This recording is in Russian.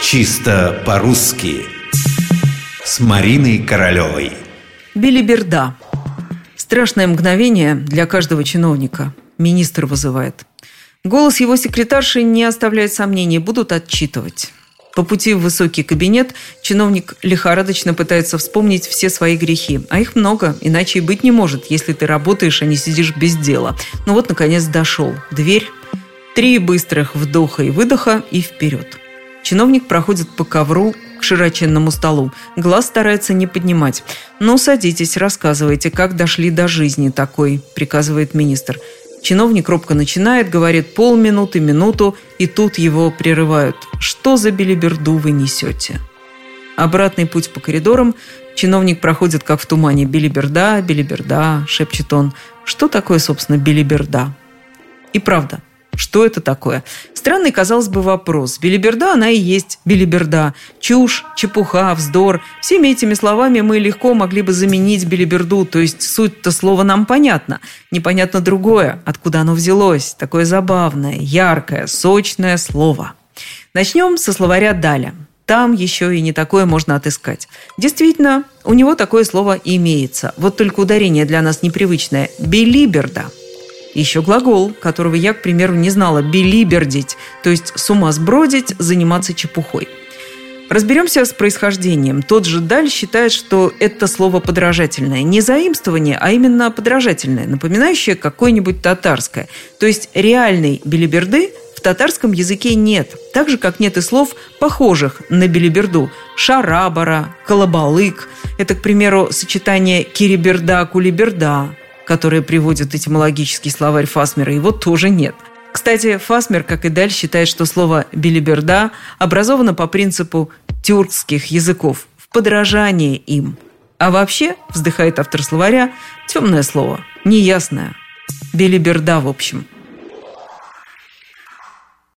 Чисто по-русски С Мариной Королевой Билиберда Страшное мгновение для каждого чиновника. Министр вызывает. Голос его секретарши не оставляет сомнений, будут отчитывать. По пути в высокий кабинет чиновник лихорадочно пытается вспомнить все свои грехи. А их много, иначе и быть не может, если ты работаешь, а не сидишь без дела. Ну вот, наконец, дошел. Дверь. Три быстрых вдоха и выдоха и вперед. Чиновник проходит по ковру к широченному столу. Глаз старается не поднимать. «Ну, садитесь, рассказывайте, как дошли до жизни такой», – приказывает министр. Чиновник робко начинает, говорит полминуты, минуту, и тут его прерывают. «Что за белиберду вы несете?» Обратный путь по коридорам чиновник проходит как в тумане. «Белиберда, белиберда», – шепчет он. «Что такое, собственно, белиберда?» И правда, что это такое? Странный, казалось бы, вопрос. Белиберда, она и есть белиберда. Чушь, чепуха, вздор. Всеми этими словами мы легко могли бы заменить белиберду, то есть суть-то слова нам понятна. Непонятно другое, откуда оно взялось. Такое забавное, яркое, сочное слово. Начнем со словаря «Даля». Там еще и не такое можно отыскать. Действительно, у него такое слово имеется. Вот только ударение для нас непривычное. Белиберда – еще глагол, которого я, к примеру, не знала – «белибердить», то есть с ума сбродить, заниматься чепухой. Разберемся с происхождением. Тот же Даль считает, что это слово подражательное. Не заимствование, а именно подражательное, напоминающее какое-нибудь татарское. То есть реальной белиберды в татарском языке нет. Так же, как нет и слов, похожих на белиберду. Шарабара, колобалык. Это, к примеру, сочетание кириберда-кулиберда которые приводят этимологический словарь Фасмера, его тоже нет. Кстати, Фасмер, как и Даль, считает, что слово «билиберда» образовано по принципу тюркских языков, в подражании им. А вообще, вздыхает автор словаря, темное слово, неясное. Билиберда, в общем –